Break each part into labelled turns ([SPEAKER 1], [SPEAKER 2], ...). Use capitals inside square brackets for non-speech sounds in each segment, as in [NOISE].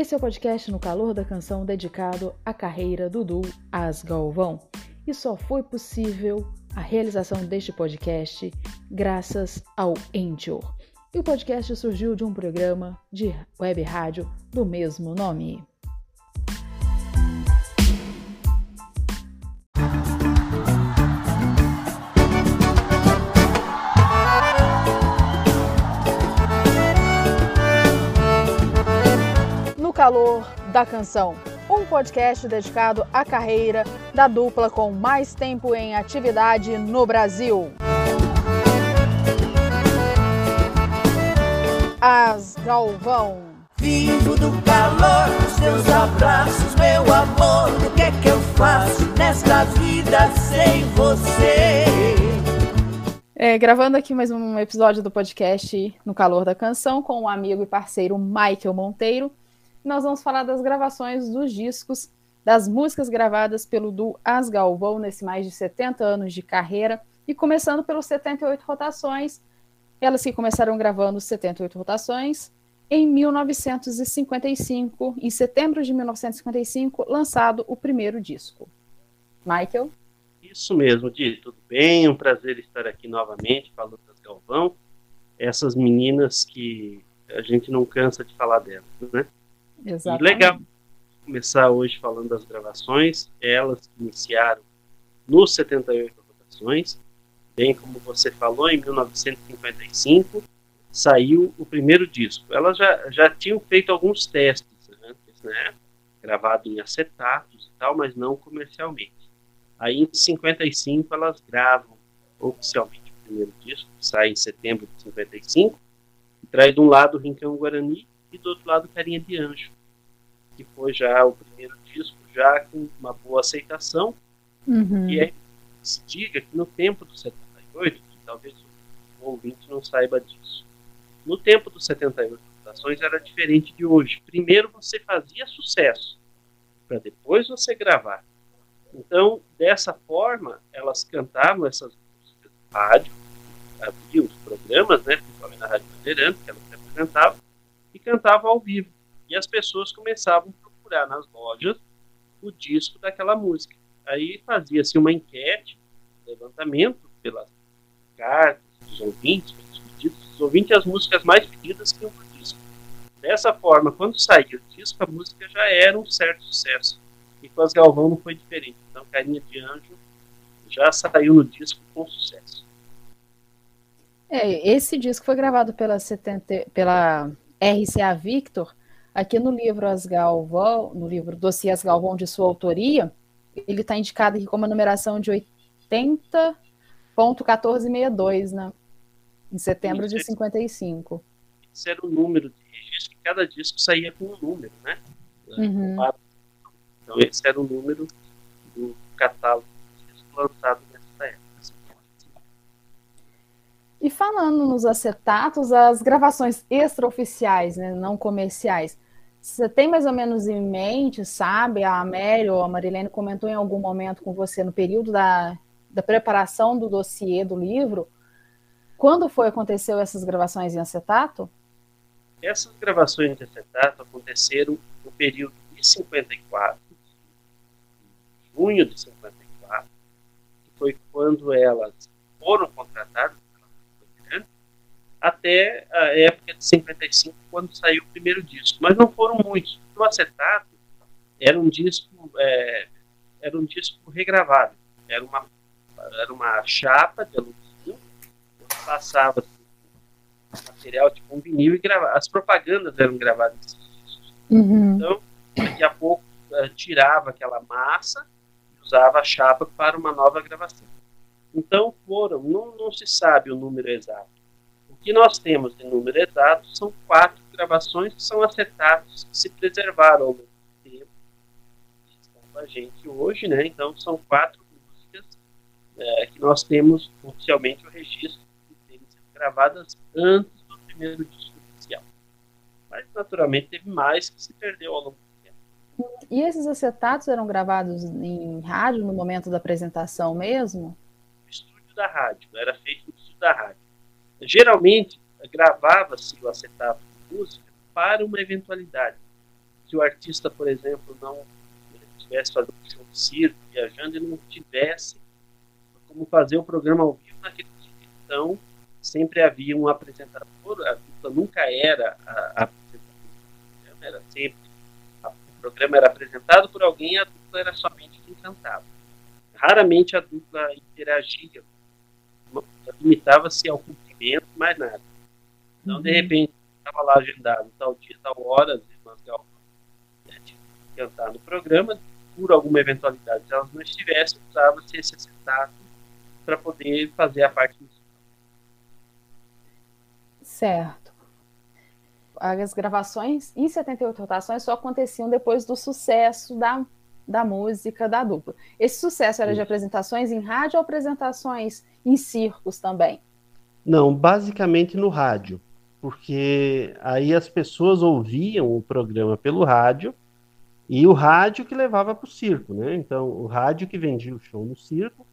[SPEAKER 1] Esse é o podcast No Calor da Canção dedicado à carreira do duo As Galvão. E só foi possível a realização deste podcast graças ao Anchor. E o podcast surgiu de um programa de web rádio do mesmo nome. Calor da canção, um podcast dedicado à carreira da dupla com mais tempo em atividade no Brasil. As Galvão.
[SPEAKER 2] Vivo do calor dos teus abraços, meu amor. O que é que eu faço nesta vida sem você?
[SPEAKER 1] É, gravando aqui mais um episódio do podcast No Calor da Canção com o amigo e parceiro Michael Monteiro. Nós vamos falar das gravações dos discos, das músicas gravadas pelo duo As Galvão nesse mais de 70 anos de carreira e começando pelos 78 rotações, elas que começaram gravando 78 rotações em 1955, em setembro de 1955, lançado o primeiro disco. Michael?
[SPEAKER 3] Isso mesmo, Di, tudo bem? Um prazer estar aqui novamente falando das Galvão. Essas meninas que a gente não cansa de falar delas, né?
[SPEAKER 1] Exatamente.
[SPEAKER 3] E legal começar hoje falando das gravações, elas iniciaram nos 78 rotações, bem como você falou, em 1955 saiu o primeiro disco. Elas já, já tinham feito alguns testes antes, né? Gravado em acetatos e tal, mas não comercialmente. Aí em 55 elas gravam oficialmente o primeiro disco, que sai em setembro de 55, e traz de um lado o Rincão Guarani e do outro lado Carinha de Anjo, que foi já o primeiro disco, já com uma boa aceitação,
[SPEAKER 1] Uhum.
[SPEAKER 3] e é se diga que no tempo do 78, que talvez o ouvinte não saiba disso, no tempo dos 78 rotações era diferente de hoje. Primeiro você fazia sucesso, para depois você gravar. Então, dessa forma, elas cantavam essas músicas no rádio, havia os programas, né, principalmente na Rádio Bandeirantes, que elas se apresentavam, e cantavam ao vivo. E as pessoas começavam a procurar nas lojas o disco daquela música. Aí fazia-se uma enquete, um levantamento pelas cartas dos ouvintes, pelos pedidos dos ouvintes, as músicas mais pedidas que iam pro disco. Dessa forma, quando saía o disco, a música já era um certo sucesso. E com as Galvão não foi diferente. Então, Carinha de Anjo já saiu no disco com sucesso.
[SPEAKER 1] É, esse disco foi gravado pela, 70, pela RCA Victor, aqui no livro As Galvão, no livro Dossiê As Galvão de sua autoria, ele está indicado aqui como a numeração de 80.1462, né? Em setembro de
[SPEAKER 3] Isso.
[SPEAKER 1] 55.
[SPEAKER 3] Esse era o número de registro, que cada disco saía com um número, né?
[SPEAKER 1] Uhum.
[SPEAKER 3] Então, esse era o número do catálogo lançado nessa época. assim.
[SPEAKER 1] E falando nos acetatos, as gravações extraoficiais, né, não comerciais, você tem mais ou menos em mente, sabe? A Amélia ou a Marilene comentou em algum momento com você no período da, da preparação do dossiê do livro. Quando foi aconteceu essas gravações em acetato?
[SPEAKER 3] Essas gravações de acetato aconteceram no período de 54, junho de 54, que foi quando elas foram contratadas até a época de 55, quando saiu o primeiro disco. Mas não foram muitos. O acetato era um disco, é, era um disco regravado. Era uma, era uma chapa de alumínio, onde passava material tipo um vinil e gravava. As propagandas eram gravadas nesses discos.
[SPEAKER 1] Uhum.
[SPEAKER 3] Então, daqui a pouco eh, tirava aquela massa e usava a chapa para uma nova gravação. Então foram, não, não se sabe o número exato. Que nós temos de número exato são quatro gravações que são acetatos que se preservaram ao longo do tempo. que Estão com a gente hoje, né? Então são quatro músicas eh, que nós temos oficialmente o registro de terem sido gravadas antes do primeiro disco oficial. Mas naturalmente teve mais que se perdeu ao longo do tempo.
[SPEAKER 1] E esses acetatos eram gravados em rádio no momento da apresentação mesmo?
[SPEAKER 3] no estúdio da rádio, era feito no estúdio da rádio. Geralmente, gravava-se o acetato de música para uma eventualidade.
[SPEAKER 4] se o artista, por exemplo, não estivesse fazendo show de circo, viajando e não tivesse como fazer o programa ao vivo naquele dia. Então, sempre havia um apresentador, a dupla nunca era a, a apresentadora, era sempre o programa era apresentado por alguém, a dupla era somente quem cantava. Raramente a dupla interagia, limitava-se ao cumprimento, mais nada. Então, uhum. de repente, estava lá agendado tal dia, tal hora, as irmãs Galvão né, cantar no programa, por alguma eventualidade, se elas não estivessem, usava-se esse acetato para poder fazer a parte musical.
[SPEAKER 1] Certo. As gravações em 78 rotações só aconteciam depois do sucesso da, da música da dupla. Esse sucesso era Isso. de apresentações em rádio ou apresentações em circos também?
[SPEAKER 3] Não, basicamente no rádio, porque aí as pessoas ouviam o programa pelo rádio e o rádio que levava para o circo, né? Então, o rádio que vendia o show no circo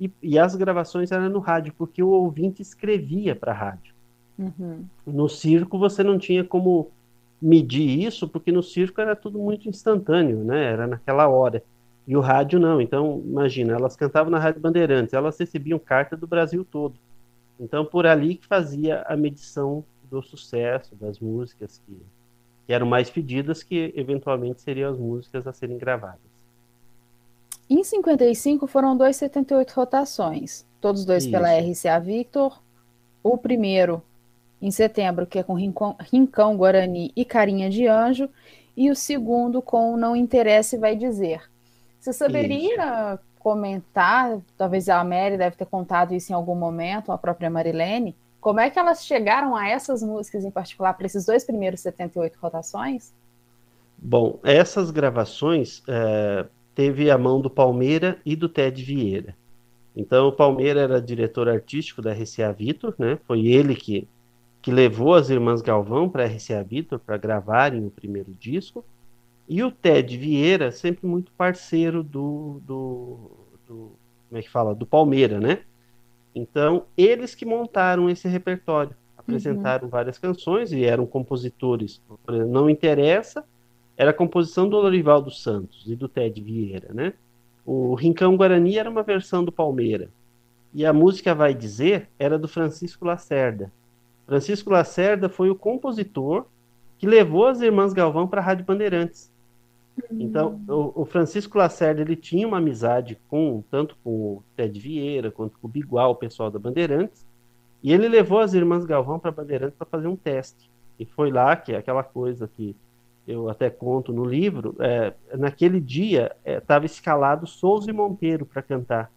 [SPEAKER 3] e, e as gravações eram no rádio, porque o ouvinte escrevia para a rádio. Uhum. No circo você não tinha como medir isso, porque no circo era tudo muito instantâneo, né? Era naquela hora. E o rádio não. Então, imagina, elas cantavam na Rádio Bandeirantes, elas recebiam carta do Brasil todo. Então, por ali que fazia a medição do sucesso das músicas que que eram mais pedidas, que eventualmente seriam as músicas a serem gravadas.
[SPEAKER 1] Em 55 foram 278 rotações, todos dois Isso. pela RCA Victor. O primeiro em setembro, que é com Rincão, Rincão, Guarani e Carinha de Anjo, e o segundo com Não Interessa e Vai Dizer. Você saberia isso. Comentar, talvez a Mary deve ter contado isso em algum momento, a própria Marilene, como é que elas chegaram a essas músicas em particular, para esses dois primeiros 78 rotações?
[SPEAKER 3] Bom, essas gravações é, teve a mão do Palmeira e do Ted Vieira. Então, o Palmeira era diretor artístico da RCA Victor, né? Foi ele que, que levou as irmãs Galvão para a RCA Victor para gravarem o primeiro disco. E o Ted Vieira, sempre muito parceiro do, do, do como é que fala, do Palmeira, né? Então, eles que montaram esse repertório, apresentaram uhum. várias canções e eram compositores. Não interessa, era a composição do Lorival dos Santos e do Ted Vieira, né? O Rincão Guarani era uma versão do Palmeira. E a música Vai Dizer era do Francisco Lacerda. Francisco Lacerda foi o compositor que levou as irmãs Galvão para a Rádio Bandeirantes. Então, o, o, Francisco Lacerda ele tinha uma amizade com tanto com o Ted Vieira quanto com o Bigual, o pessoal da Bandeirantes, e ele levou as irmãs Galvão para Bandeirantes para fazer um teste. E foi lá que aquela coisa que eu até conto no livro, é, naquele dia estava é, escalado Souza e Monteiro para cantar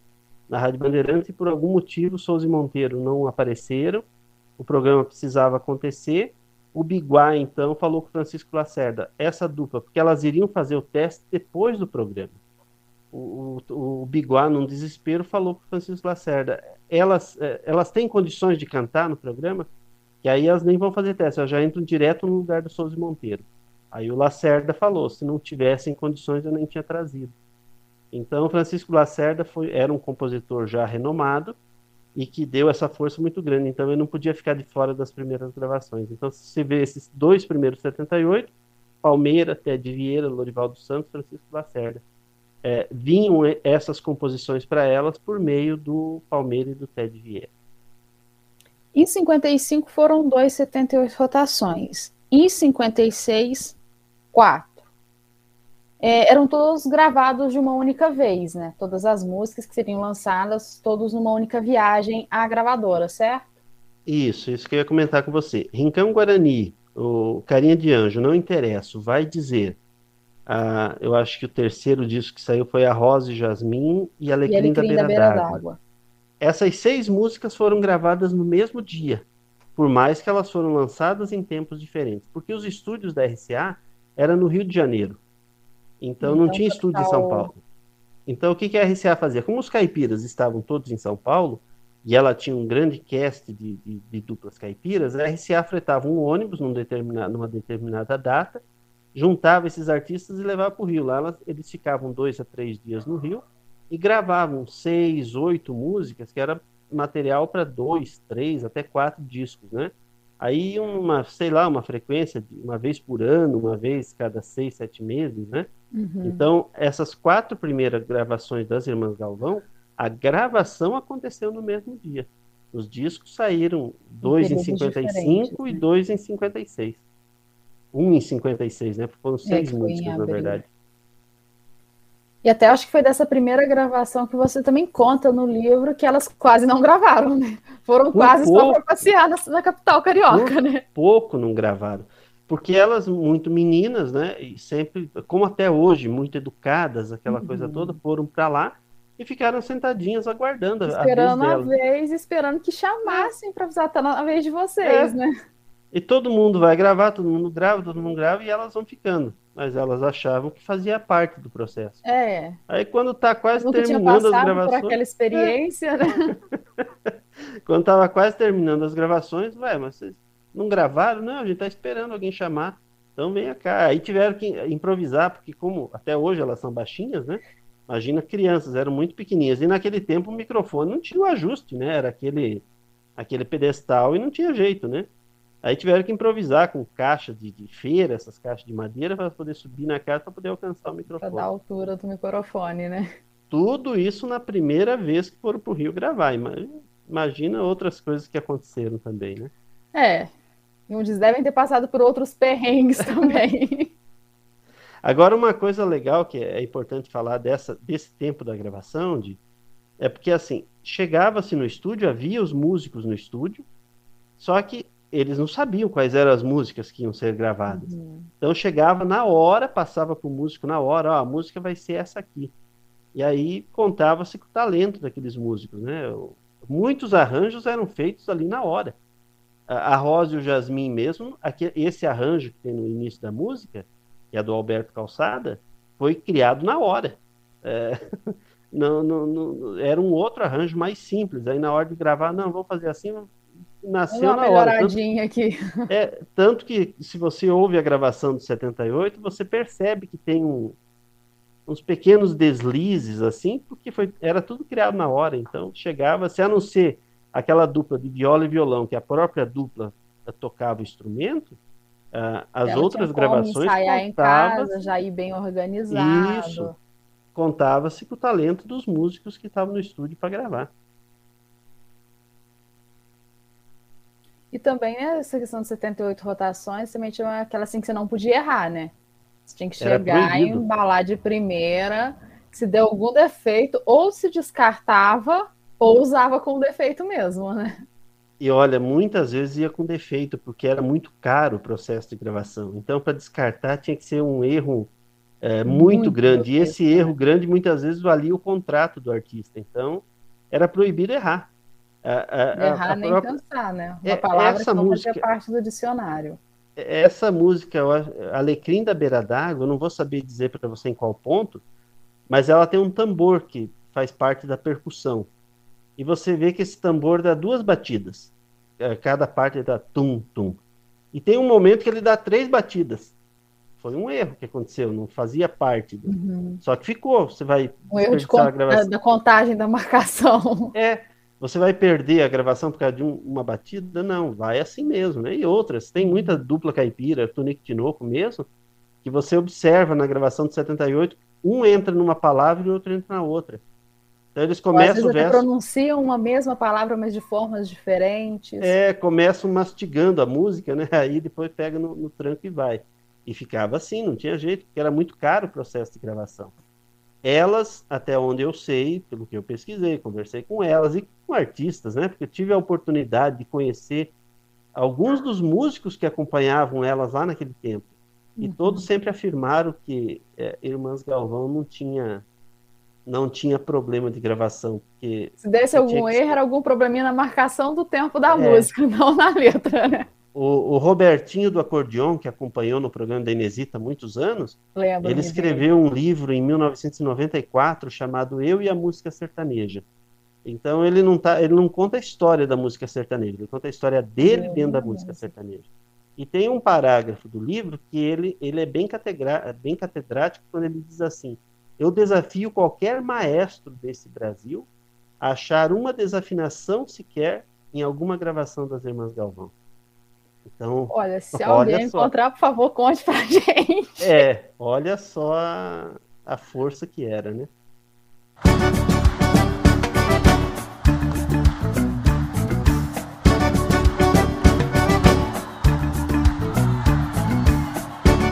[SPEAKER 3] na Rádio Bandeirantes e por algum motivo Souza e Monteiro não apareceram. O programa precisava acontecer o Biguá, então, falou com Francisco Lacerda, essa dupla, porque elas iriam fazer o teste depois do programa. O, o, o Biguá, num desespero, falou com Francisco Lacerda, elas, é, elas têm condições de cantar no programa? Que aí elas nem vão fazer teste, elas já entram direto no lugar do Souza Monteiro. Aí o Lacerda falou, se não tivessem condições, eu nem tinha trazido. Então, Francisco Lacerda foi, era um compositor já renomado, e que deu essa força muito grande. Então eu não podia ficar de fora das primeiras gravações. Então se você vê esses dois primeiros 78, Palmeira, Ted Vieira, Lorival dos Santos, Francisco Lacerda, é, vinham essas composições para elas por meio do Palmeira e do Ted Vieira.
[SPEAKER 1] Em 55 foram dois 78 rotações. Em 56, quatro é, eram todos gravados de uma única vez, né? Todas as músicas que seriam lançadas, todos numa única viagem à gravadora, certo?
[SPEAKER 3] Isso, isso que eu ia comentar com você. Rincão Guarani, o Carinha de Anjo, não interessa, vai dizer. Ah, eu acho que o terceiro disco que saiu foi A Rosa e Jasmim e Alecrim, e Alecrim da Beira d'Água. Essas seis músicas foram gravadas no mesmo dia, por mais que elas foram lançadas em tempos diferentes, porque os estúdios da RCA eram no Rio de Janeiro. Então, não então, tinha estúdio em São Paulo. Então o que, que a RCA fazia? Como os caipiras estavam todos em São Paulo, e ela tinha um grande cast de, de, de duplas caipiras, a RCA fretava um ônibus num determinado, numa determinada data, juntava esses artistas e levava para o Rio. Lá elas, eles ficavam dois a três dias no Rio e gravavam seis, oito músicas, que era material para dois, três, até quatro discos, né? Aí uma, sei lá, uma frequência de uma vez por ano, uma vez cada seis, sete meses, né?
[SPEAKER 1] Uhum.
[SPEAKER 3] Então, essas quatro primeiras gravações das Irmãs Galvão, a gravação aconteceu no mesmo dia. Os discos saíram dois em 55
[SPEAKER 1] né?
[SPEAKER 3] e dois em 56. Um em 56, né? Foram seis
[SPEAKER 1] É, foi em
[SPEAKER 3] músicas, na verdade.
[SPEAKER 1] E até acho que foi dessa primeira gravação que você também conta no livro que elas quase não gravaram, né? Foram
[SPEAKER 3] Por
[SPEAKER 1] quase só
[SPEAKER 3] pouco.
[SPEAKER 1] para passear na, na capital carioca, né?
[SPEAKER 3] Pouco não gravaram. Porque elas, muito meninas, né? E sempre, como até hoje, muito educadas, aquela coisa
[SPEAKER 1] Uhum.
[SPEAKER 3] toda, foram para lá e ficaram sentadinhas aguardando a- a vez
[SPEAKER 1] Esperando a vez, esperando que chamassem para avisar, tá na vez de vocês,
[SPEAKER 3] É.
[SPEAKER 1] né?
[SPEAKER 3] E todo mundo vai gravar, todo mundo grava, todo mundo grava e elas vão ficando. Mas elas achavam que fazia parte do processo.
[SPEAKER 1] É.
[SPEAKER 3] Aí quando tá quase
[SPEAKER 1] Nunca tinha
[SPEAKER 3] terminando as
[SPEAKER 1] passado por
[SPEAKER 3] gravações,
[SPEAKER 1] aquela experiência, né? [LAUGHS]
[SPEAKER 3] quando tava quase terminando as gravações, vai, mas vocês não gravaram? Não, a gente tá esperando alguém chamar. Então venha cá. Aí tiveram que improvisar, porque como até hoje elas são baixinhas, né? Imagina crianças, eram muito pequenininhas. E naquele tempo o microfone não tinha o ajuste, né? Era aquele, aquele pedestal e não tinha jeito, né? Aí tiveram que improvisar com caixa de, de feira, essas caixas de madeira, para poder subir na casa para poder alcançar o
[SPEAKER 1] Para
[SPEAKER 3] microfone.
[SPEAKER 1] dar a altura do microfone, né?
[SPEAKER 3] Tudo isso na primeira vez que foram para o Rio gravar. Ima- Imagina outras coisas que aconteceram também, né?
[SPEAKER 1] É. E eles devem ter passado por outros perrengues [LAUGHS] também.
[SPEAKER 3] Agora, uma coisa legal que é importante falar dessa, desse tempo da gravação, de, é porque assim, chegava-se no estúdio, havia os músicos no estúdio, só que eles não sabiam quais eram as músicas que iam ser gravadas. Então chegava na hora, passava para o músico na hora, ó, a música vai ser essa aqui. E aí contava-se com o talento daqueles músicos, né? Muitos arranjos eram feitos ali na hora. A a Rosa e o Jasmin mesmo, aque- esse arranjo que tem no início da música, que é do Alberto Calçada, foi criado na hora. É, [LAUGHS] não, não- não- era um outro arranjo mais simples. Aí na hora de gravar, não, vamos fazer assim, nasceu
[SPEAKER 1] Uma
[SPEAKER 3] na hora. Tanto-
[SPEAKER 1] melhoradinha aqui. [LAUGHS]
[SPEAKER 3] é, tanto que se você ouve a gravação do 78, você percebe que tem um- uns pequenos deslizes assim, porque foi, era tudo criado na hora, então chegava, se a não ser aquela dupla de viola e violão, que a própria dupla tocava o instrumento, ah, as
[SPEAKER 1] Ela
[SPEAKER 3] outras gravações
[SPEAKER 1] ensaiar em
[SPEAKER 3] contava-
[SPEAKER 1] casa, já ir bem organizado.
[SPEAKER 3] Isso. contava-se com o talento dos músicos que estavam no estúdio para gravar.
[SPEAKER 1] E também né, essa questão de 78 rotações também tinha aquela assim que você não podia errar, né? Você tinha que chegar e embalar de primeira. Se deu algum defeito, ou se descartava, ou usava com defeito mesmo, né?
[SPEAKER 3] E olha, muitas vezes ia com defeito, porque era muito caro o processo de gravação. Então, para descartar, tinha que ser um erro é, muito,
[SPEAKER 1] Muito
[SPEAKER 3] grande. E esse erro grande muitas vezes valia o contrato do artista. Então, era proibido errar. A- a- a-
[SPEAKER 1] Errar
[SPEAKER 3] a
[SPEAKER 1] nem
[SPEAKER 3] própria-
[SPEAKER 1] pensar, né? Uma
[SPEAKER 3] É,
[SPEAKER 1] palavra
[SPEAKER 3] essa
[SPEAKER 1] que não
[SPEAKER 3] música-
[SPEAKER 1] fazia parte do dicionário.
[SPEAKER 3] essa música, Alecrim da Beira d'Água, eu não vou saber dizer para você em qual ponto, mas ela tem um tambor que faz parte da percussão. E você vê que esse tambor dá duas batidas. Cada parte dá tum, tum. E tem um momento que ele dá três batidas. Foi um erro que aconteceu, não fazia parte. do- Só que ficou. Você vai
[SPEAKER 1] Um erro de con- da contagem da marcação.
[SPEAKER 3] É, você vai perder a gravação por causa de um- uma batida? Não, vai assim mesmo, né? E outras, tem muita dupla caipira, Tonico Tinoco mesmo, que você observa na gravação de 78, um entra numa palavra e o outro entra na outra. Então eles
[SPEAKER 1] Ou
[SPEAKER 3] começam o
[SPEAKER 1] até
[SPEAKER 3] verso,
[SPEAKER 1] pronunciam uma mesma palavra, mas de formas diferentes.
[SPEAKER 3] é, começam mastigando a música, né? [LAUGHS] Aí depois pega no, no tranco e vai. E ficava assim, não tinha jeito, porque era muito caro o processo de gravação. Elas, até onde eu sei, pelo que eu pesquisei, conversei com elas e com artistas, né? Porque eu tive a oportunidade de conhecer alguns dos músicos que acompanhavam elas lá naquele tempo. E
[SPEAKER 1] Uhum.
[SPEAKER 3] todos sempre afirmaram que é, Irmãs Galvão não tinha não tinha problema de gravação, porque
[SPEAKER 1] Se desse algum
[SPEAKER 3] que-
[SPEAKER 1] erro, era algum probleminha na marcação do tempo da
[SPEAKER 3] É.
[SPEAKER 1] música, [LAUGHS] não na letra, né?
[SPEAKER 3] O, o Robertinho do acordeon, que acompanhou no programa da Inesita há muitos anos,
[SPEAKER 1] Lembro.
[SPEAKER 3] Ele escreveu um livro em 1994 chamado Eu e a Música Sertaneja. Então ele não tá, ele não conta a história da música sertaneja, ele conta a história dele dentro da música sertaneja. E tem um parágrafo do livro que ele, ele é bem, bem catedrático quando ele diz assim: Eu desafio qualquer maestro desse Brasil a achar uma desafinação sequer em alguma gravação das Irmãs Galvão. Então,
[SPEAKER 1] Olha, se [LAUGHS]
[SPEAKER 3] olha
[SPEAKER 1] alguém
[SPEAKER 3] só.
[SPEAKER 1] encontrar, por favor, conte pra [LAUGHS] gente.
[SPEAKER 3] é, olha só a, a força que era, né?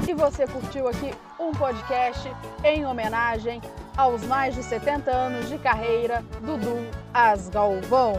[SPEAKER 1] E você curtiu aqui um podcast em homenagem aos mais de 70 anos de carreira do Dudu Asgalvão.